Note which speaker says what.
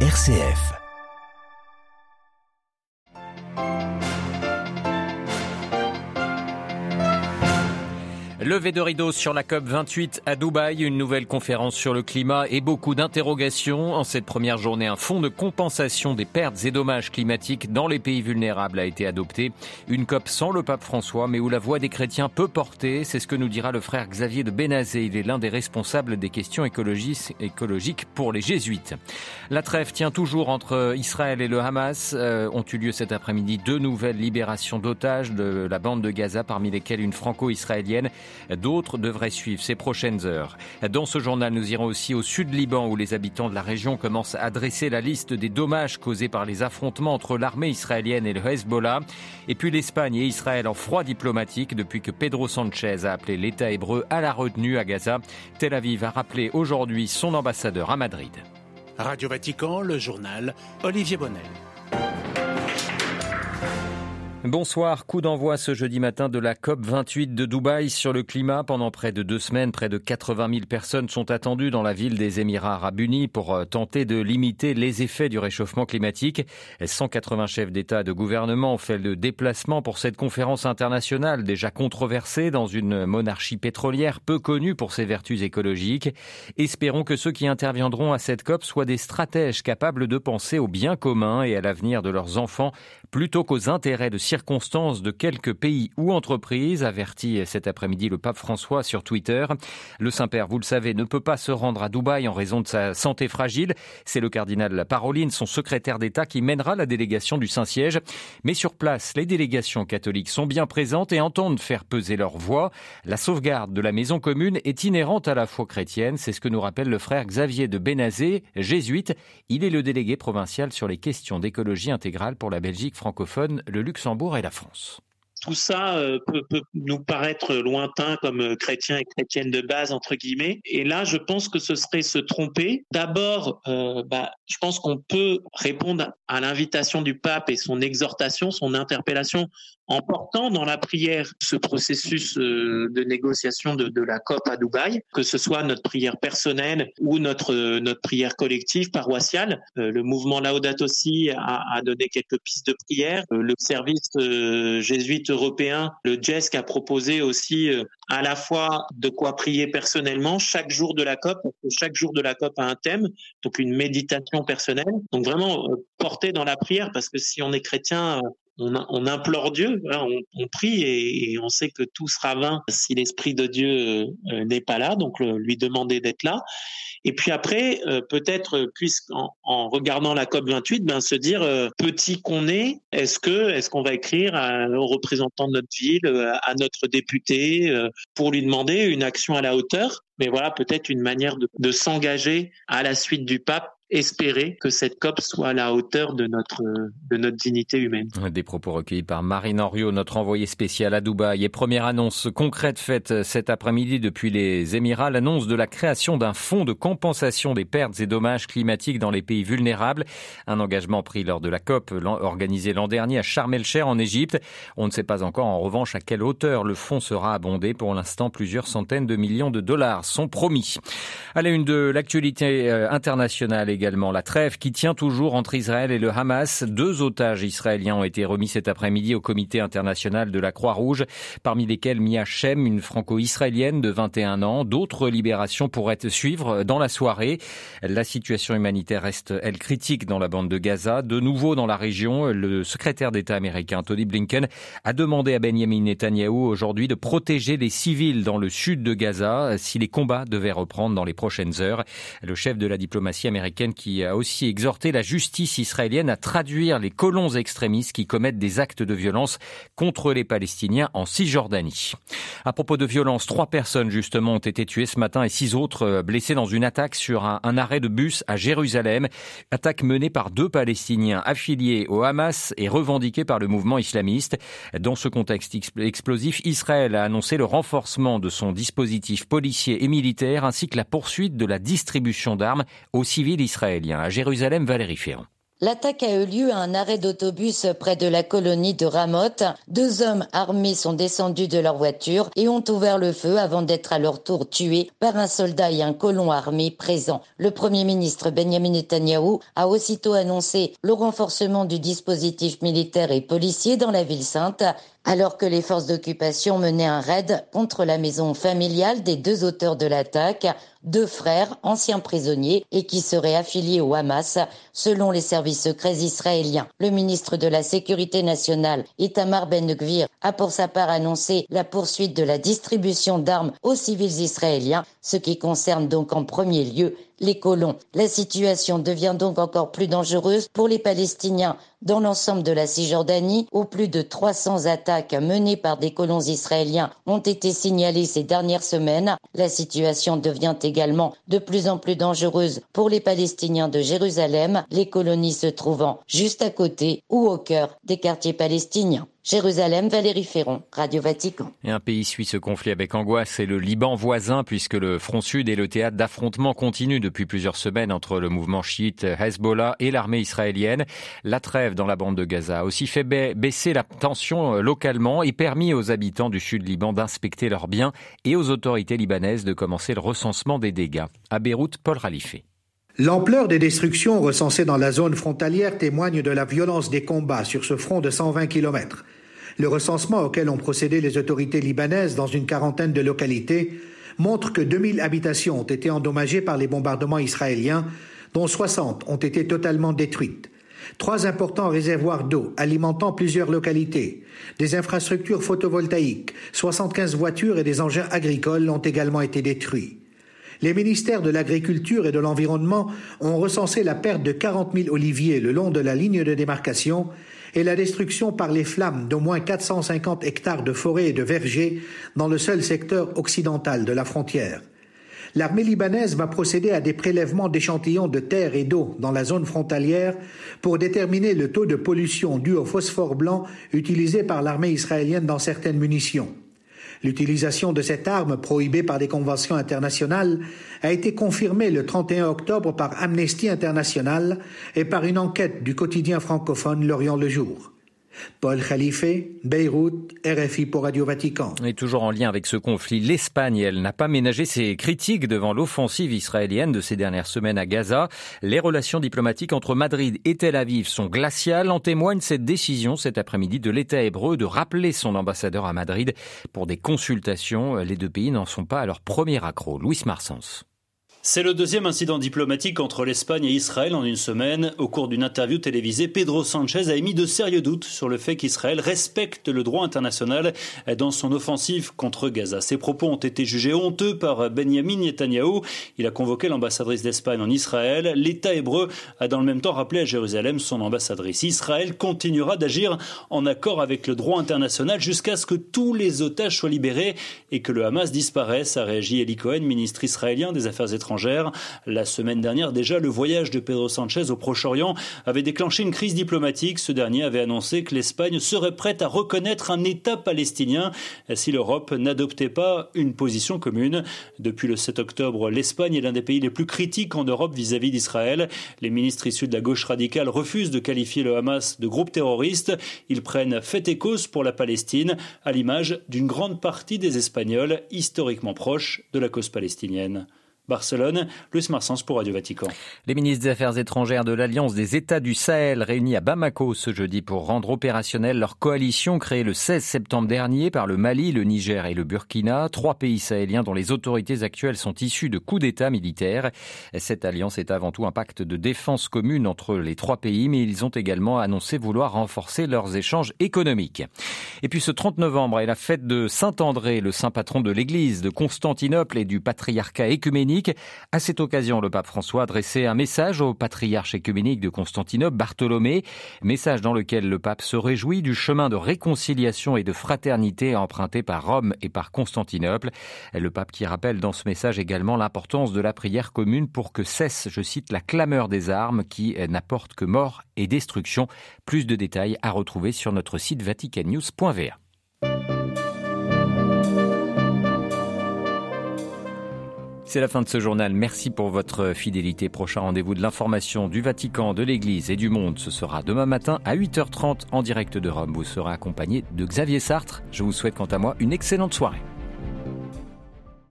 Speaker 1: RCF. Levé de rideau sur la COP 28 à Dubaï, une nouvelle conférence sur le climat et beaucoup d'interrogations. En cette première journée, un fonds de compensation des pertes et dommages climatiques dans les pays vulnérables a été adopté. Une COP sans le pape François, mais où la voix des chrétiens peut porter. C'est ce que nous dira le frère Xavier de Benazé. Il est l'un des responsables des questions écologiques pour les jésuites. La trêve tient toujours entre Israël et le Hamas. Euh, ont eu lieu cet après-midi deux nouvelles libérations d'otages de la bande de Gaza, parmi lesquelles une franco-israélienne. D'autres devraient suivre ces prochaines heures. Dans ce journal, nous irons aussi au sud Liban où les habitants de la région commencent à dresser la liste des dommages causés par les affrontements entre l'armée israélienne et le Hezbollah. Et puis l'Espagne et Israël en froid diplomatique depuis que Pedro Sanchez a appelé l'État hébreu à la retenue à Gaza. Tel Aviv a rappelé aujourd'hui son ambassadeur à Madrid.
Speaker 2: Radio Vatican, le journal Olivier Bonnel.
Speaker 1: Bonsoir, coup d'envoi ce jeudi matin de la COP 28 de Dubaï sur le climat. Pendant près de deux semaines, près de 80 000 personnes sont attendues dans la ville des Émirats arabes unis pour euh, tenter de limiter les effets du réchauffement climatique. 180 chefs d'État et de gouvernement ont fait le déplacement pour cette conférence internationale déjà controversée dans une monarchie pétrolière peu connue pour ses vertus écologiques. Espérons que ceux qui interviendront à cette COP soient des stratèges capables de penser au bien commun et à l'avenir de leurs enfants plutôt qu'aux intérêts de circonstances de quelques pays ou entreprises, avertit cet après-midi le pape François sur Twitter. Le Saint-Père, vous le savez, ne peut pas se rendre à Dubaï en raison de sa santé fragile. C'est le cardinal Paroline, son secrétaire d'État, qui mènera la délégation du Saint-Siège. Mais sur place, les délégations catholiques sont bien présentes et entendent faire peser leur voix. La sauvegarde de la maison commune est inhérente à la foi chrétienne. C'est ce que nous rappelle le frère Xavier de Benazé, jésuite. Il est le délégué provincial sur les questions d'écologie intégrale pour la Belgique francophone, le Luxembourg et la France
Speaker 3: tout ça euh, peut, nous paraître lointain comme euh, chrétiens et chrétiennes de base entre guillemets. Et là, je pense que ce serait se tromper. D'abord, euh, bah, je pense qu'on peut répondre à l'invitation du pape et son exhortation, son interpellation en portant dans la prière ce processus de négociation de, la COP à Dubaï, que ce soit notre prière personnelle ou notre notre prière collective paroissiale. le mouvement Laudato Si a, a, donné quelques pistes de prière. le service jésuite européen, le GESC a proposé aussi euh, à la fois de quoi prier personnellement chaque jour de la COP, parce que chaque jour de la COP a un thème, donc une méditation personnelle. Donc vraiment euh, porter dans la prière, parce que si on est chrétien, euh, on, implore Dieu, hein, on, prie et, on sait que tout sera vain si l'Esprit de Dieu n'est pas là, donc lui demander d'être là. Et puis après, euh, peut-être, puisqu'en en regardant la COP 28, ben, se dire euh, petit qu'on est, est-ce que est-ce qu'on va écrire aux représentants de notre ville, euh, à notre député, pour lui demander une action à la hauteur? Mais voilà peut-être une manière de s'engager à la suite du pape espérer que cette COP soit à la hauteur de notre, de notre dignité humaine.
Speaker 1: Des propos recueillis par Marine Henriot, notre envoyé spécial à Dubaï. Et première annonce concrète faite cet après-midi depuis les Émirats, l'annonce de la création d'un fonds de compensation des pertes et dommages climatiques dans les pays vulnérables. Un engagement pris lors de la COP organisée l'an dernier à Sharm el-Sheikh en Égypte. On ne sait pas encore en revanche à quelle hauteur le fonds sera abondé. Pour l'instant, plusieurs centaines de millions de dollars sont promis. À la une de l'actualité euh, internationale également la trêve qui tient toujours entre Israël et le Hamas. Deux otages israéliens ont été remis cet après-midi au comité international de la Croix-Rouge, parmi lesquels Mia Shem, une franco-israélienne de 21 ans. D'autres libérations pourraient suivre dans la soirée. La situation humanitaire reste, elle, critique dans la bande de Gaza. De nouveau dans la région, le secrétaire d'État américain Tony Blinken a demandé à Benjamin Netanyahu aujourd'hui de protéger les civils dans le sud de Gaza si les combats devaient reprendre dans les prochaines heures. Le chef de la diplomatie américaine qui a aussi exhorté la justice israélienne à traduire les colons extrémistes qui commettent des actes de violence contre les Palestiniens en Cisjordanie. À propos de violence, trois personnes justement ont été tuées ce matin et six autres euh, blessées dans une attaque sur un, un arrêt de bus à Jérusalem. Attaque menée par deux Palestiniens affiliés au Hamas et revendiquée par le mouvement islamiste. Dans ce contexte explosif, Israël a annoncé le renforcement de son dispositif policier et militaire ainsi que la poursuite de la distribution d'armes aux civils israéliens. À Jérusalem, Valérie Ferrand.
Speaker 4: L'attaque a eu lieu à un arrêt d'autobus près de la colonie de Ramoth. Deux hommes armés sont descendus de leur voiture et ont ouvert le feu avant d'être à leur tour tués par un soldat et un colon armé présent. Le premier ministre Benjamin Netanyahu a aussitôt annoncé le renforcement du dispositif militaire et policier dans la ville sainte alors que les forces d'occupation menaient un raid contre la maison familiale des deux auteurs de l'attaque, deux frères anciens prisonniers et qui seraient affiliés au Hamas selon les services secrets israéliens. Le ministre de la Sécurité nationale, Itamar Ben-Gvir, a pour sa part annoncé la poursuite de la distribution d'armes aux civils israéliens, ce qui concerne donc en premier lieu les colons. La situation devient donc encore plus dangereuse pour les Palestiniens dans l'ensemble de la Cisjordanie, où plus de 300 attaques menées par des colons israéliens ont été signalées ces dernières semaines. La situation devient également de plus en plus dangereuse pour les Palestiniens de Jérusalem, les colonies se trouvant juste à côté ou au cœur des quartiers palestiniens. Jérusalem, Valérie Ferron, Radio Vatican.
Speaker 1: Et un pays suit ce conflit avec angoisse, c'est le Liban voisin, puisque le front sud est le théâtre d'affrontements continus depuis plusieurs semaines entre le mouvement chiite Hezbollah et l'armée israélienne. La trêve dans la bande de Gaza a aussi fait baisser la tension euh, localement et permis aux habitants du sud Liban d'inspecter leurs biens et aux autorités libanaises de commencer le recensement des dégâts. À Beyrouth, Paul Ralifé.
Speaker 5: L'ampleur des destructions recensées dans la zone frontalière témoigne de la violence des combats sur ce front de 120 kilomètres. Le recensement auquel ont procédé les autorités libanaises dans une quarantaine de localités montre que 2000 habitations ont été endommagées par les bombardements israéliens, dont 60 ont été totalement détruites. Trois importants réservoirs d'eau alimentant plusieurs localités, des infrastructures photovoltaïques, 75 voitures et des engins agricoles ont également été détruits. Les ministères de l'Agriculture et de l'Environnement ont recensé la perte de 40 000 oliviers le long de la ligne de démarcation et la destruction par les flammes d'au moins 450 hectares de forêts et de vergers dans le seul secteur occidental de la frontière. L'armée libanaise va procéder à des prélèvements d'échantillons de terre et d'eau dans la zone frontalière pour déterminer le taux de pollution dû au phosphore blanc utilisé par l'armée israélienne dans certaines munitions. L'utilisation de cette arme, prohibée par des conventions internationales, a été confirmée le 31 octobre par Amnesty International et par une enquête du quotidien francophone L'Orient le Jour. Paul Khalife, Beyrouth, RFI pour Radio Vatican.
Speaker 1: Et toujours en lien avec ce conflit, l'Espagne, elle n'a pas ménagé ses critiques devant l'offensive israélienne de ces dernières semaines à Gaza. Les relations diplomatiques entre Madrid et Tel Aviv sont glaciales. En témoigne cette décision cet après-midi de l'État hébreu de rappeler son ambassadeur à Madrid pour des consultations. Les deux pays n'en sont pas à leur premier accroc. Louis Marsens.
Speaker 6: C'est le deuxième incident diplomatique entre l'Espagne et Israël en une semaine. Au cours d'une interview télévisée, Pedro Sanchez a émis de sérieux doutes sur le fait qu'Israël respecte le droit international dans son offensive contre Gaza. Ses propos ont été jugés honteux par Benjamin Netanyahu. Il a convoqué l'ambassadrice d'Espagne en Israël. L'État hébreu a dans le même temps rappelé à Jérusalem son ambassadrice. Israël continuera d'agir en accord avec le droit international jusqu'à ce que tous les otages soient libérés et que le Hamas disparaisse, a réagi Eli Cohen, ministre israélien des Affaires étrangères la semaine dernière, déjà, le voyage de Pedro Sanchez au Proche-Orient avait déclenché une crise diplomatique. Ce dernier avait annoncé que l'Espagne serait prête à reconnaître un État palestinien si l'Europe n'adoptait pas une position commune. Depuis le 7 octobre, l'Espagne est l'un des pays les plus critiques en Europe vis-à-vis d'Israël. Les ministres issus de la gauche radicale refusent de qualifier le Hamas de groupe terroriste. Ils prennent fait et cause pour la Palestine, à l'image d'une grande partie des Espagnols historiquement proches de la cause palestinienne. Barcelone, Luis Marsens pour Radio Vatican.
Speaker 1: Les ministres des Affaires étrangères de l'Alliance des États du Sahel réunis à Bamako ce jeudi pour rendre opérationnelle leur coalition créée le 16 septembre dernier par le Mali, le Niger et le Burkina, trois pays sahéliens dont les autorités actuelles sont issues de coups d'État militaires. Cette alliance est avant tout un pacte de défense commune entre les trois pays, mais ils ont également annoncé vouloir renforcer leurs échanges économiques. Et puis ce 30 novembre est la fête de Saint-André, le saint patron de l'Église de Constantinople et du patriarcat écuménique à cette occasion, le pape François a adressé un message au patriarche écuménique de Constantinople, Bartholomé, message dans lequel le pape se réjouit du chemin de réconciliation et de fraternité emprunté par Rome et par Constantinople. Le pape qui rappelle dans ce message également l'importance de la prière commune pour que cesse, je cite, la clameur des armes qui n'apporte que mort et destruction. Plus de détails à retrouver sur notre site vaticannews.va. C'est la fin de ce journal. Merci pour votre fidélité. Prochain rendez-vous de l'information du Vatican, de l'Église et du monde. Ce sera demain matin à 8h30 en direct de Rome. Vous serez accompagné de Xavier Sartre. Je vous souhaite quant à moi une excellente soirée.